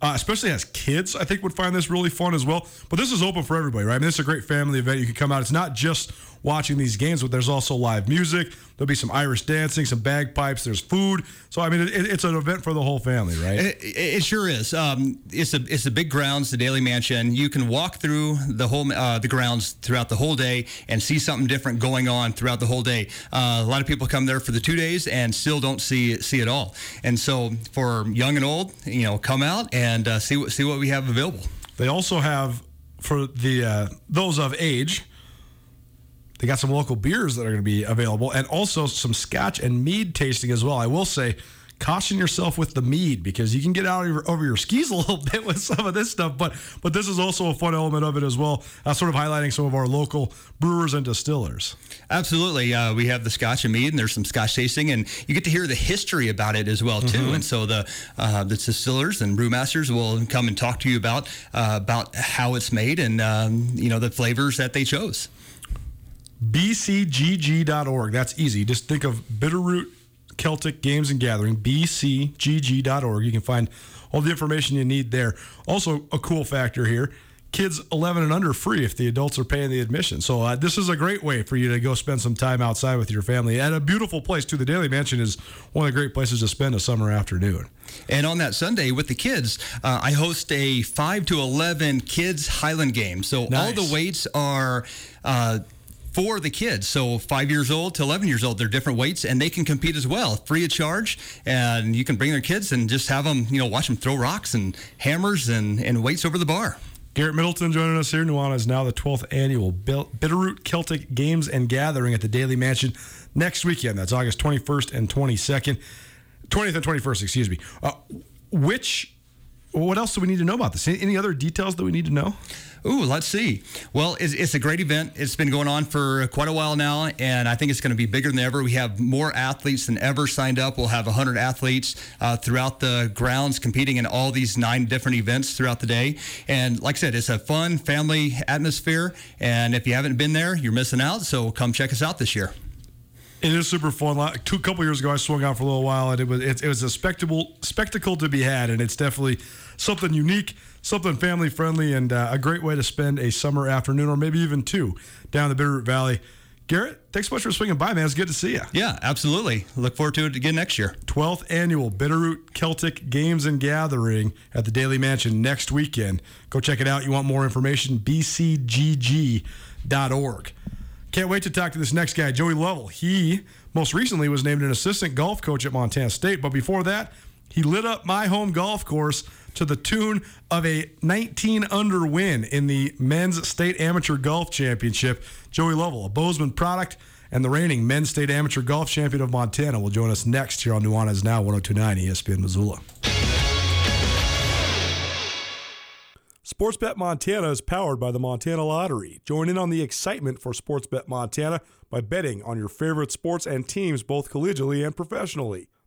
uh, especially as kids, I think would find this really fun as well. But this is open for everybody, right? I mean, this is a great family event. You can come out. It's not just watching these games, but there's also live music. There'll be some Irish dancing, some bagpipes. There's food. So I mean, it, it's an event for the whole family, right? It, it sure is. Um, it's a it's a big grounds, the Daly Mansion. You can walk through the whole uh, the grounds throughout the whole day and see something different going on throughout the whole day. Uh, a lot of people come there for the two days and still don't see see it all. And so for young and old, you know, come out and uh, see what see what we have available. They also have for the uh, those of age. They got some local beers that are going to be available, and also some Scotch and mead tasting as well. I will say, caution yourself with the mead because you can get out over, over your skis a little bit with some of this stuff. But but this is also a fun element of it as well, uh, sort of highlighting some of our local brewers and distillers. Absolutely, uh, we have the Scotch and mead, and there's some Scotch tasting, and you get to hear the history about it as well too. Mhm. And so the uh, the distillers and brewmasters will come and talk to you about uh, about how it's made and um, you know the flavors that they chose. bcgg.org. That's easy. Just think of Bitterroot Celtic Games and Gathering, bcgg.org. You can find all the information you need there. Also, a cool factor here kids 11 and under free if the adults are paying the admission. So, uh, this is a great way for you to go spend some time outside with your family at a beautiful place, too. The Daly Mansion is one of the great places to spend a summer afternoon. And on that Sunday with the kids, uh, I host a 5 to 11 kids Highland game. So all the weights are. Uh, for the kids, so five years old to 11 years old, they're different weights, and they can compete as well, free of charge. And you can bring their kids and just have them, you know, watch them throw rocks and hammers and, and weights over the bar. Garrett Middleton joining us here. Nuanez is now the 12th annual Bitterroot Celtic Games and Gathering at the Daly Mansion next weekend. That's August 21st and 22nd. 20th and 21st, excuse me. Uh, which, what else do we need to know about this? Any other details that we need to know? Ooh, let's see. Well, it's, it's, a great event. It's been going on for quite a while now, and I think it's going to be bigger than ever. We have more athletes than ever signed up. We'll have 100 athletes uh, throughout the grounds competing in all these nine different events throughout the day. And like I said, it's a fun family atmosphere. And if you haven't been there, you're missing out. So come check us out this year. It is super fun. Like, two couple years ago, I swung out for a little while, and it was it, it was a spectacle spectacle to be had, and it's definitely something unique, something family friendly, and uh, a great way to spend a summer afternoon or maybe even two down the Bitterroot Valley. Garrett, thanks so much for swinging by, man. It's good to see you. Yeah, absolutely. Look forward to it again next year. 12th annual Bitterroot Celtic Games and Gathering at the Daly Mansion next weekend. Go check it out. You want more information? bcgg.org. Can't wait to talk to this next guy, Joey Lovell. He most recently was named an assistant golf coach at Montana State, but before that, he lit up my home golf course to the tune of a 19 under win in the men's state amateur golf championship. Joey Lovell, a Bozeman product and the reigning men's state amateur golf champion of Montana, will join us next here on Nuanez Now 1029 ESPN Missoula. Sportsbet Montana is powered by the Montana Lottery. Join in on the excitement for Sportsbet Montana by betting on your favorite sports and teams both collegially and professionally.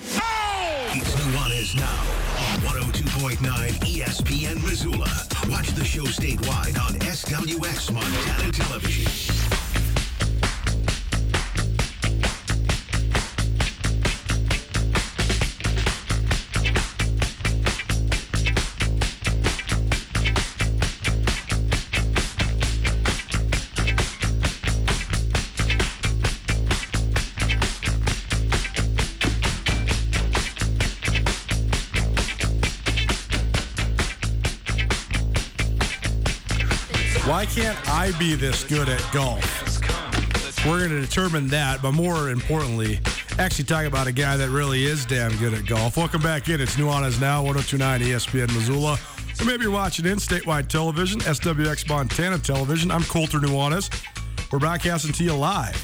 It's Nuanez now on 102.9 ESPN Missoula. Watch the show statewide on SWX Montana Television. Why can't I be this good at golf? We're going to determine that, but more importantly, actually talk about a guy that really is damn good at golf. Welcome back in. It's Nuanez Now, 1029 ESPN Missoula. Or maybe you're watching in statewide television, SWX Montana television. I'm Colter Nuanez. We're broadcasting to you live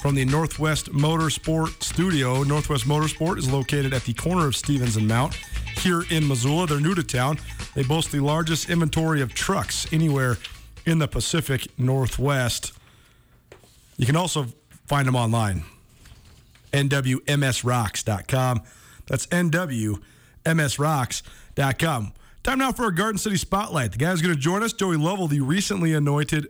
from the Northwest Motorsport Studio. Northwest Motorsport is located at the corner of Stevens and Mount here in Missoula. They're new to town. They boast the largest inventory of trucks anywhere in the Pacific Northwest. You can also find them online. NWMSRocks.com. That's NWMSRocks.com. Time now for a Garden City Spotlight. The guy who's going to join us, Joey Lovell, the recently anointed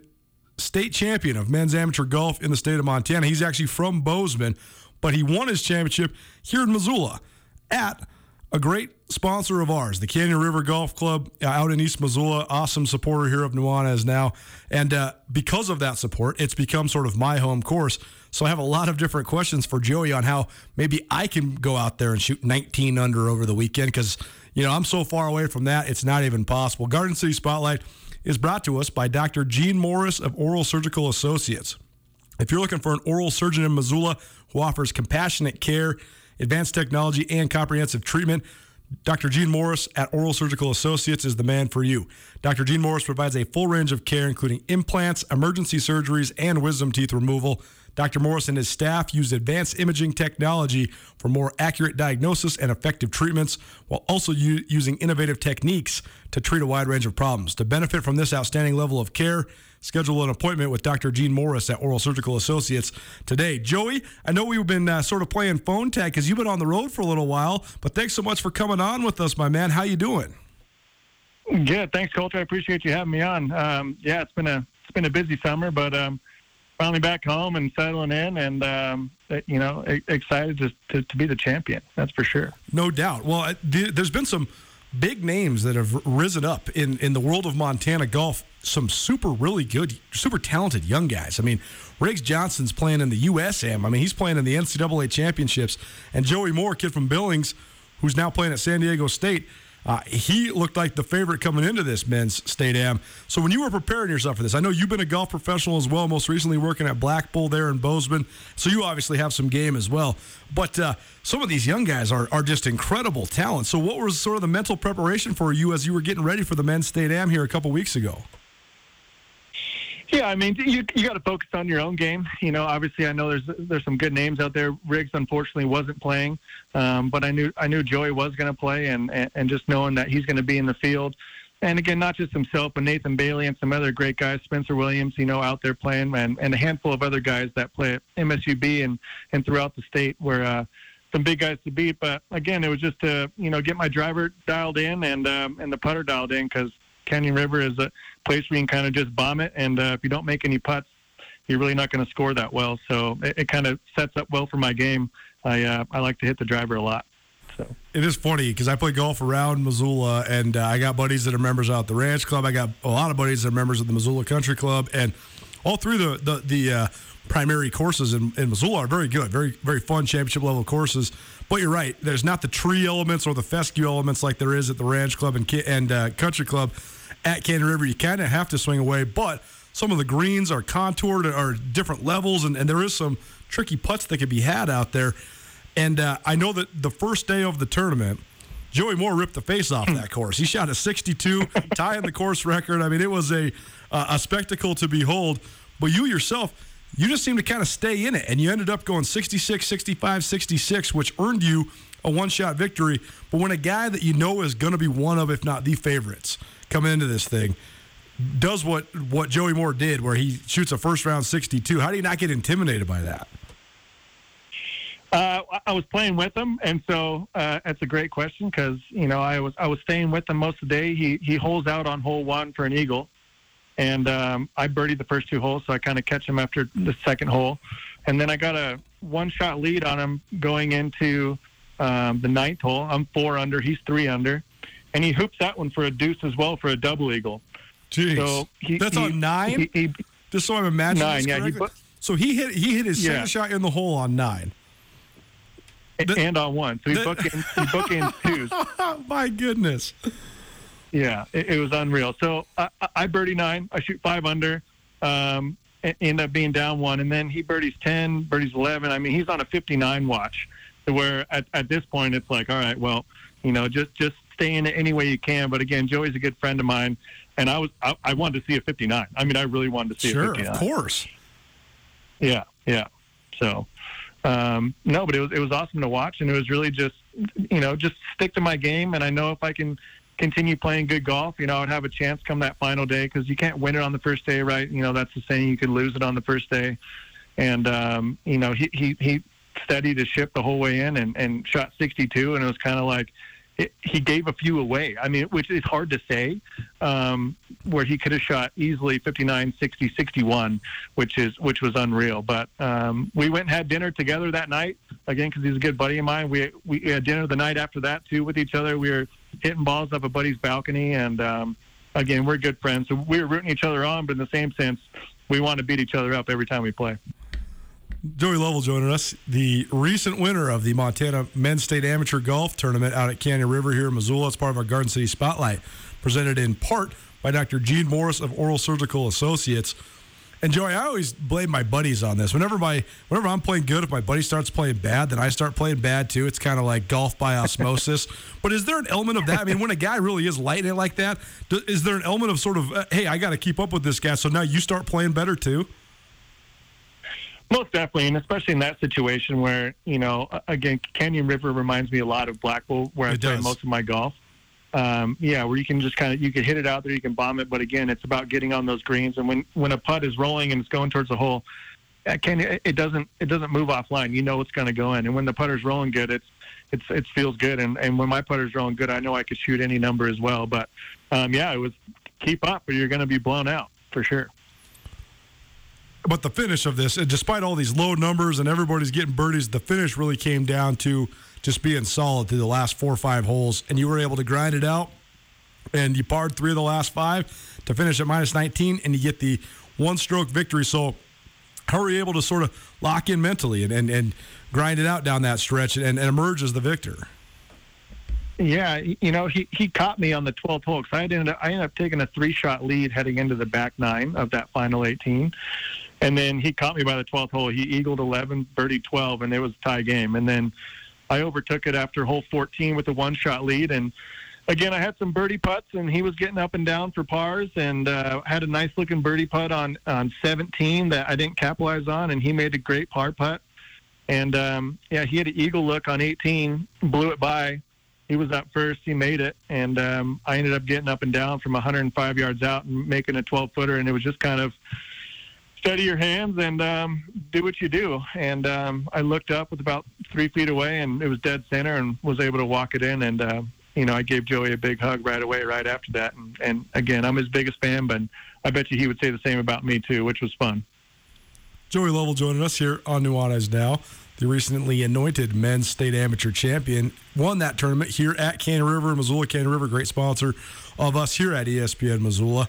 state champion of men's amateur golf in the state of Montana. He's actually from Bozeman, but he won his championship here in Missoula at a great sponsor of ours, the Canyon River Golf Club uh, out in East Missoula. Awesome supporter here of Nuanez now. And uh, because of that support, it's become sort of my home course. So I have a lot of different questions for Joey on how maybe I can go out there and shoot 19 under over the weekend because, you know, I'm so far away from that, it's not even possible. Garden City Spotlight is brought to us by Dr. Gene Morris of Oral Surgical Associates. If you're looking for an oral surgeon in Missoula who offers compassionate care, advanced technology, and comprehensive treatment. Dr. Gene Morris at Oral Surgical Associates is the man for you. Dr. Gene Morris provides a full range of care, including implants, emergency surgeries, and wisdom teeth removal. Dr. Morris and his staff use advanced imaging technology for more accurate diagnosis and effective treatments, while also u- using innovative techniques to treat a wide range of problems. To benefit from this outstanding level of care, schedule an appointment with Dr. Gene Morris at Oral Surgical Associates today. Joey, I know we've been uh, sort of playing phone tag because you've been on the road for a little while, but thanks so much for coming on with us, my man. How you doing? Good, thanks, Colter. I appreciate you having me on. Um, yeah, it's been a it's been a busy summer, but um, finally back home and settling in, and um, you know, excited to, to, to be the champion. That's for sure. No doubt. Well, there's been some big names that have risen up in, in the world of Montana golf. Some super, really good, super talented young guys. I mean, Ryggs Johnston's playing in the USM. I mean, he's playing in the NCAA championships. And Joey Moore, kid from Billings, who's now playing at San Diego State, uh, he looked like the favorite coming into this men's state am. So when you were preparing yourself for this, I know you've been a golf professional as well, most recently working at Black Bull there in Bozeman. So you obviously have some game as well. But uh, some of these young guys are, are just incredible talent. So what was sort of the mental preparation for you as you were getting ready for the men's state am here a couple weeks ago? Yeah, I mean, you you got to focus on your own game. You know, obviously, I know there's there's some good names out there. Ryggs unfortunately wasn't playing, um, but I knew I knew Joey was going to play, and, and and just knowing that he's going to be in the field, and again, not just himself, but Nathan Bailey and some other great guys, Spencer Williams, you know, out there playing, and and a handful of other guys that play at MSUB and and throughout the state where. Uh, some big guys to beat, but again, it was just to you know get my driver dialed in and um, and the putter dialed in because Canyon River is a place where you can kind of just bomb it, and uh, if you don't make any putts, you're really not going to score that well. So it, it kind of sets up well for my game. I uh, I like to hit the driver a lot. So it is funny because I play golf around Missoula, and uh, I got buddies that are members out at the Ranch Club. I got a lot of buddies that are members of the Missoula Country Club, and all through the the, the uh, primary courses in, in Missoula are very good, very very fun championship level courses. But you're right, there's not the tree elements or the fescue elements like there is at the Ranch Club and and uh, Country Club at Canyon River. You kind of have to swing away, but some of the greens are contoured, are different levels, and, and there is some tricky putts that can be had out there. And uh, I know that the first day of the tournament, Joey Moore ripped the face off that course. He shot a 62, tying the course record. I mean, it was a uh, a spectacle to behold. But you yourself, you just seemed to kind of stay in it, and you ended up going 66, 65, 66, which earned you a one shot victory. But when a guy that you know is going to be one of, if not the favorites, coming into this thing, does what what Joey Moore did, where he shoots a first round 62, how do you not get intimidated by that? Uh, I was playing with him, and so uh, that's a great question because you know I was I was staying with him most of the day. He he holes out on hole one for an eagle, and um, I birdied the first two holes, so I kind of catch him after the second hole, and then I got a one shot lead on him going into um, the ninth hole. I'm four under, he's three under, and he hoops that one for a deuce as well for a double eagle. Jeez, so he, that's he, on nine. He, Just so I'm imagining nine. Yeah, bu- so he hit he hit his yeah. second shot in the hole on nine. The, and on one, so he bookends he bookends twos. My goodness. Yeah, it, it was unreal. So I, I birdie nine, I shoot five under, um, end up being down one, and then he birdies ten, birdies eleven. I mean, he's on a 59 watch, where at, at this point it's like, all right, well, you know, just just stay in it any way you can. But again, Joey's a good friend of mine, and I was I, I wanted to see a 59. I mean, I really wanted to see sure, a 59. of course. Yeah, yeah. So um, no, but it was it was awesome to watch, and it was really just you know just stick to my game, and I know if I can continue playing good golf, you know, I'd have a chance come that final day because you can't win it on the first day, right? You know, that's the saying you can lose it on the first day, and um, you know he he he steadied his ship the whole way in and and shot 62, and it was kind of like it, he gave a few away. I mean, which is hard to say, um, where he could have shot easily 59, 60, 61, which is which was unreal. But um, we went and had dinner together that night again because he's a good buddy of mine. We we had dinner the night after that too with each other. We were hitting balls up a buddy's balcony, and um, again, we're good friends. So we were rooting each other on, but in the same sense, we want to beat each other up every time we play. Joey Lovell joining us, the recent winner of the Montana Men's State Amateur Golf Tournament out at Canyon River here in Missoula. It's part of our Garden City Spotlight, presented in part by Dr. Gene Morris of Oral Surgical Associates. And Joey, I always blame my buddies on this. Whenever my whenever I'm playing good, if my buddy starts playing bad, then I start playing bad too. It's kind of like golf by osmosis. but is there an element of that? I mean, when a guy really is lighting it like that, is there an element of sort of, uh, hey, I got to keep up with this guy, so now you start playing better too? Most definitely, and especially in that situation where you know, again, Canyon River reminds me a lot of Black Bull, where it I play most of my golf. Um, yeah, where you can just kind of you can hit it out there, you can bomb it, but again, it's about getting on those greens. And when when a putt is rolling and it's going towards the hole, can it doesn't it doesn't move offline. You know it's going to go in. And when the putter's rolling good, it's it's it feels good. And and when my putter's rolling good, I know I could shoot any number as well. But um, yeah, it was keep up, or you're going to be blown out for sure. But the finish of this, despite all these low numbers and everybody's getting birdies, the finish really came down to just being solid through the last four or five holes, and you were able to grind it out. And you parred three of the last five to finish at minus 19, and you get the one stroke victory. So, how are you able to sort of lock in mentally and, and, and grind it out down that stretch and, and emerge as the victor? Yeah, you know, he, he caught me on the 12th hole because I ended up, I ended up taking a three shot lead heading into the back nine of that final 18. And then he caught me by the 12th hole. He eagled 11, birdie 12, and it was a tie game. And then I overtook it after hole 14 with a one shot lead. And again, I had some birdie putts, and he was getting up and down for pars, and uh, had a nice looking birdie putt on on 17 that I didn't capitalize on, and he made a great par putt. And um, yeah, he had an eagle look on 18, blew it by. He was up first. He made it, and um, I ended up getting up and down from 105 yards out and making a 12 footer. And it was just kind of steady your hands and um, do what you do. And um, I looked up with about three feet away, and it was dead center, and was able to walk it in. And uh, you know, I gave Joey a big hug right away, right after that. And, and again, I'm his biggest fan, but I bet you he would say the same about me too, which was fun. Joey Lovell joining us here on Nuanez Now. The recently anointed men's state amateur champion won that tournament here at Canyon River, Missoula. Canyon River, great sponsor of us here at ESPN Missoula.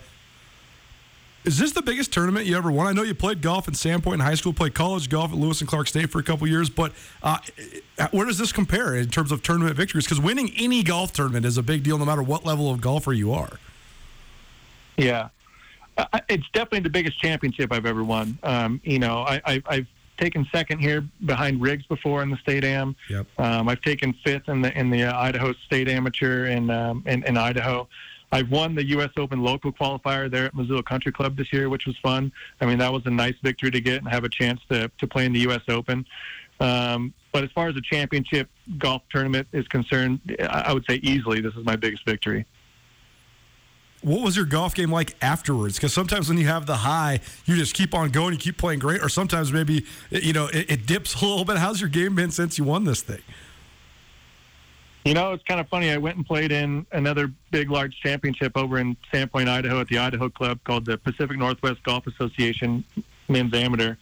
Is this the biggest tournament you ever won? I know you played golf in Sandpoint in high school, played college golf at Lewis and Clark State for a couple years, but uh, where does this compare in terms of tournament victories? Because winning any golf tournament is a big deal, no matter what level of golfer you are. Yeah, uh, it's definitely the biggest championship I've ever won. Um, you know, I, I, I've taken second here behind Ryggs before in the state am. Yep. Um, I've taken fifth in the in the uh, Idaho State Amateur in, um, in in Idaho. I've won the U.S. Open local qualifier there at Missoula Country Club this year, which was fun. I mean, that was a nice victory to get and have a chance to to play in the U.S. Open. Um, but as far as the championship golf tournament is concerned, I would say easily this is my biggest victory what was your golf game like afterwards? Because sometimes when you have the high, you just keep on going, you keep playing great, or sometimes maybe you know it, it, dips a little bit. How's your game been since you won this thing? You know, it's kind of funny. I went and played in another big, large championship over in Sandpoint, Idaho, at the Idaho Club called the Pacific Northwest Golf Association Men's Amateur,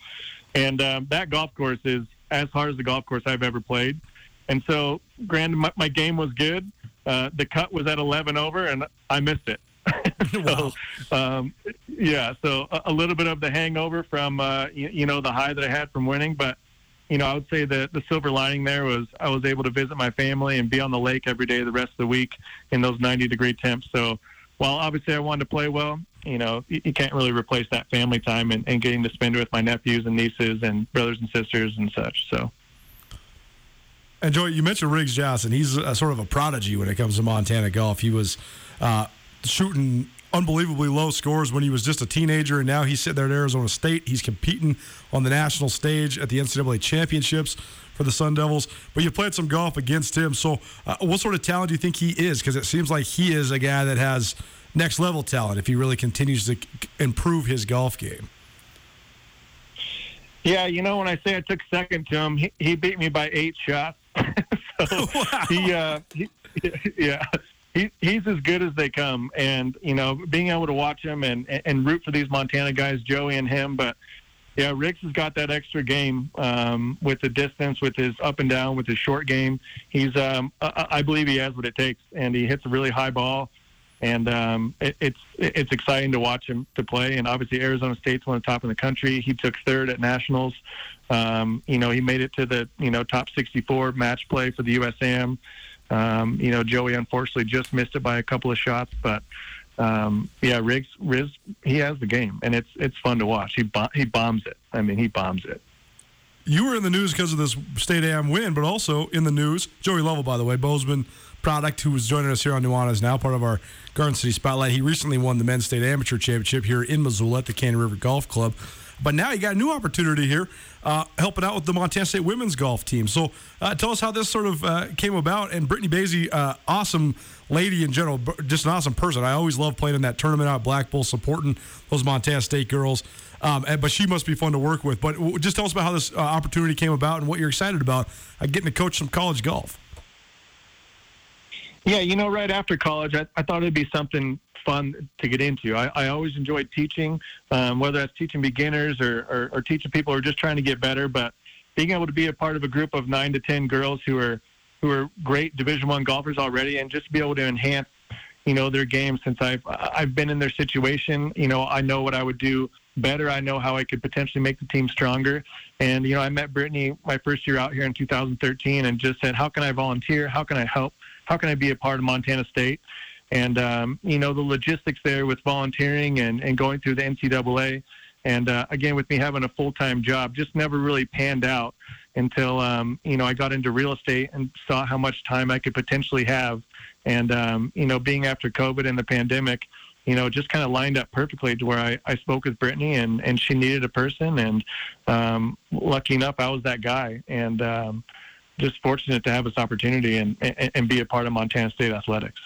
and um, that golf course is as hard as the golf course I've ever played. And so, granted, my, my game was good. Uh, the cut was at 11 over, and I missed it. so, um, yeah, so a, a, little bit of the hangover from uh, you, you, know the high that I had from winning, but you know I would say that the silver lining there was I was able to visit my family and be on the lake every day the rest of the week in those 90 degree temps. So while obviously I wanted to play well, you know you, you can't really replace that family time and, and getting to spend it with my nephews and nieces and brothers and sisters and such. So. And Joey, you mentioned Ryggs Johnston. He's a, sort of a prodigy when it comes to Montana golf. He was uh, shooting unbelievably low scores when he was just a teenager, and now he's sitting there at Arizona State. He's competing on the national stage at the NCAA championships for the Sun Devils. But you played some golf against him. So, uh, what sort of talent do you think he is? Because it seems like he is a guy that has next level talent if he really continues to improve his golf game. Yeah, you know, when I say I took second to him, he, he beat me by eight shots. so wow. he, uh, he, yeah he, he's as good as they come. And, you know, being able to watch him and, and root for these Montana guys, Joey and him. But, yeah, Ryggs has got that extra game um, with the distance, with his up and down, with his short game. He's, um, I, I believe he has what it takes, and he hits a really high ball. And um, it, it's it's exciting to watch him to play. And obviously, Arizona State's one of the top in the country. He took third at nationals. Um, you know, he made it to the you know top 64 match play for the USAM. Um, you know, Joey unfortunately just missed it by a couple of shots, but um, yeah, Ryggs, Riz, he has the game, and it's it's fun to watch. He he bombs it. I mean, he bombs it. You were in the news because of this state am win, but also in the news, Joey Lovell, by the way, Bozeman product, who was joining us here on Nuanez now, part of our Garden City Spotlight. He recently won the men's state amateur championship here in Missoula at the Canyon River Golf Club. But now you got a new opportunity here, uh, helping out with the Montana State women's golf team. So uh, tell us how this sort of uh, came about. And Brittany Basye, uh, awesome lady in general, just an awesome person. I always love playing in that tournament out Black Bull, supporting those Montana State girls. Um, and, but she must be fun to work with. But just tell us about how this uh, opportunity came about and what you're excited about uh, getting to coach some college golf. Yeah, you know, right after college, I, I thought it'd be something fun to get into. I, I always enjoyed teaching, um, whether that's teaching beginners or, or, or teaching people who are just trying to get better. But being able to be a part of a group of nine to ten girls who are who are great Division One golfers already, and just be able to enhance, you know, their game. Since I've I've been in their situation, you know, I know what I would do better. I know how I could potentially make the team stronger. And you know, I met Brittany my first year out here in 2013, and just said, how can I volunteer? How can I help? How can I be a part of Montana State? And um, you know, the logistics there with volunteering and, and going through the NCAA, and uh, again with me having a full time job, just never really panned out until um, you know I got into real estate and saw how much time I could potentially have. And um, you know, being after COVID and the pandemic, you know, just kind of lined up perfectly to where I, I spoke with Brittany and, and she needed a person. And um, lucky enough, I was that guy. And um, just fortunate to have this opportunity and, and, and be a part of Montana State Athletics.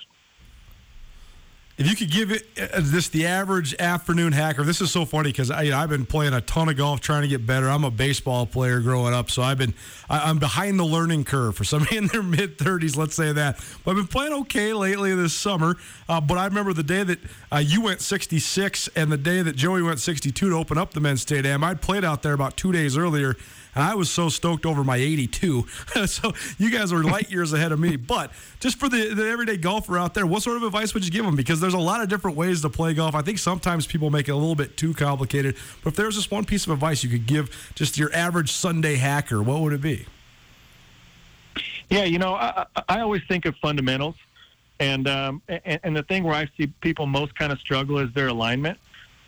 If you could give it uh, this the average afternoon hacker, this is so funny because you know, I've been playing a ton of golf trying to get better. I'm a baseball player growing up, so I've been I, am behind the learning curve for somebody in their mid 30s. Let's say that, but I've been playing okay lately this summer. Uh, but I remember the day that uh, you went 66 and the day that Joey went 62 to open up the men's state am. I'd played out there about two days earlier and I was so stoked over my 82. so you guys are light years ahead of me. But just for the, the everyday golfer out there, what sort of advice would you give them? Because there's a lot of different ways to play golf. I think sometimes people make it a little bit too complicated. But if there's just one piece of advice you could give just your average Sunday hacker, what would it be? Yeah, you know, I, I always think of fundamentals. And, um, and and the thing where I see people most kind of struggle is their alignment.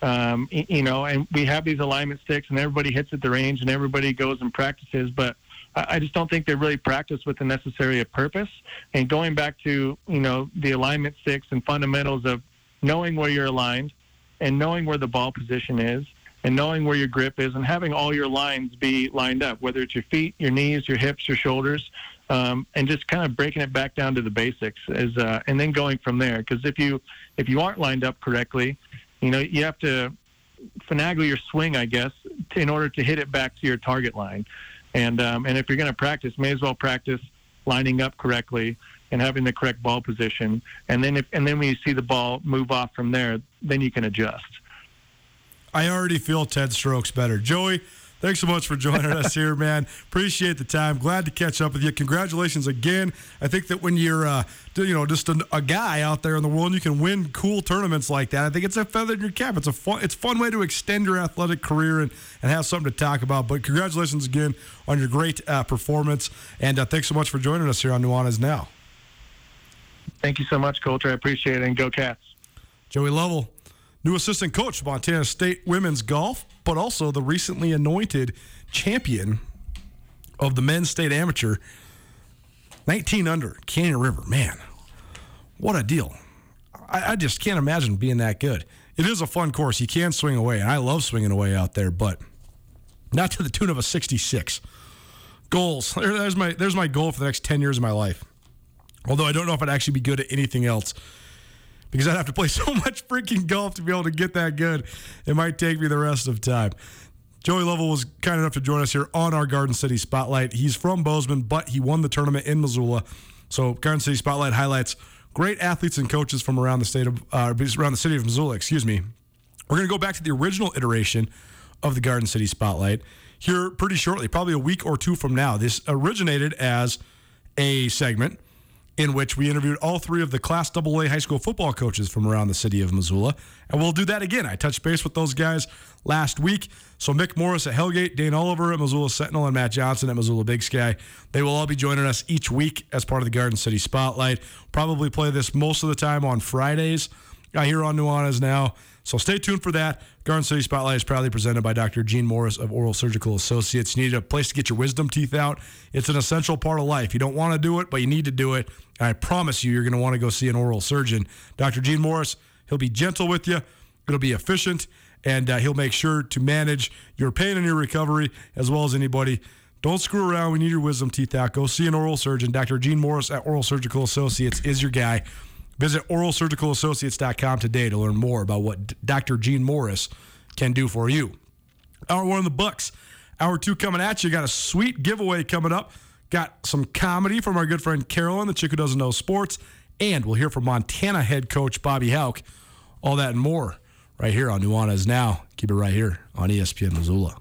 Um, you know, and we have these alignment sticks, and everybody hits at the range, and everybody goes and practices, but I just don't think they really practice with the necessary purpose. And going back to you know the alignment sticks and fundamentals of knowing where you're aligned, and knowing where the ball position is, and knowing where your grip is, and having all your lines be lined up, whether it's your feet, your knees, your hips, your shoulders, um, and just kind of breaking it back down to the basics, is uh, and then going from there. Because if you if you aren't lined up correctly, you know, you have to finagle your swing, I guess, in order to hit it back to your target line. And um, and if you're going to practice, may as well practice lining up correctly and having the correct ball position. And then if and then when you see the ball move off from there, then you can adjust. I already feel Ted Strokes better, Joey. Thanks so much for joining us here, man. Appreciate the time. Glad to catch up with you. Congratulations again. I think that when you're, uh, you know, just a, a, guy out there in the world, and you can win cool tournaments like that. I think it's a feather in your cap. It's a fun, it's a fun way to extend your athletic career and, and have something to talk about. But congratulations again on your great uh, performance, and uh, thanks so much for joining us here on Nuanez Now. Thank you so much, Colter. I appreciate it, and go Cats. Joey Lovell new assistant coach Montana State women's golf, but also the recently anointed champion of the men's state amateur. 19 under, Canyon River. Man, what a deal. I, I, just can't imagine being that good. It is a fun course. You can swing away, and I love swinging away out there, but not to the tune of a 66. Goals. There, there's my there's my goal for the next 10 years of my life. Although I don't know if I'd actually be good at anything else because I'd have to play so much freaking golf to be able to get that good. It might take me the rest of time. Joey Lovell was kind enough to join us here on our Garden City Spotlight. He's from Bozeman, but he won the tournament in Missoula. So Garden City Spotlight highlights great athletes and coaches from around the state of uh, around the city of Missoula. Excuse me. We're going to go back to the original iteration of the Garden City Spotlight here pretty shortly, probably a week or two from now. This originated as a segment in which we interviewed all three of the Class AA high school football coaches from around the city of Missoula. And we'll do that again. I touched base with those guys last week. So Mick Morris at Hellgate, Dane Oliver at Missoula Sentinel, and Matt Johnson at Missoula Big Sky. They will all be joining us each week as part of the Garden City Spotlight. Probably play this most of the time on Fridays here on Nuanez now. So stay tuned for that. Garden City Spotlight is proudly presented by Dr. Gene Morris of Oral Surgical Associates. You need a place to get your wisdom teeth out. It's an essential part of life. You don't want to do it, but you need to do it. And I promise you, you're going to want to go see an oral surgeon. Dr. Gene Morris, he'll be gentle with you, it'll be efficient, and uh, he'll make sure to manage your pain and your recovery as well as anybody. Don't screw around. We need your wisdom teeth out. Go see an oral surgeon. Dr. Gene Morris at Oral Surgical Associates is your guy. Visit oralsurgicalassociates.com today to learn more about what Dr. Gene Morris can do for you. Hour one of the books. Hour two coming at you. Got a sweet giveaway coming up. Got some comedy from our good friend Carolyn, the chick who doesn't know sports, And we'll hear from Montana head coach Bobby Hauck. All that and more right here on Nuanez Now. Keep it right here on ESPN Missoula.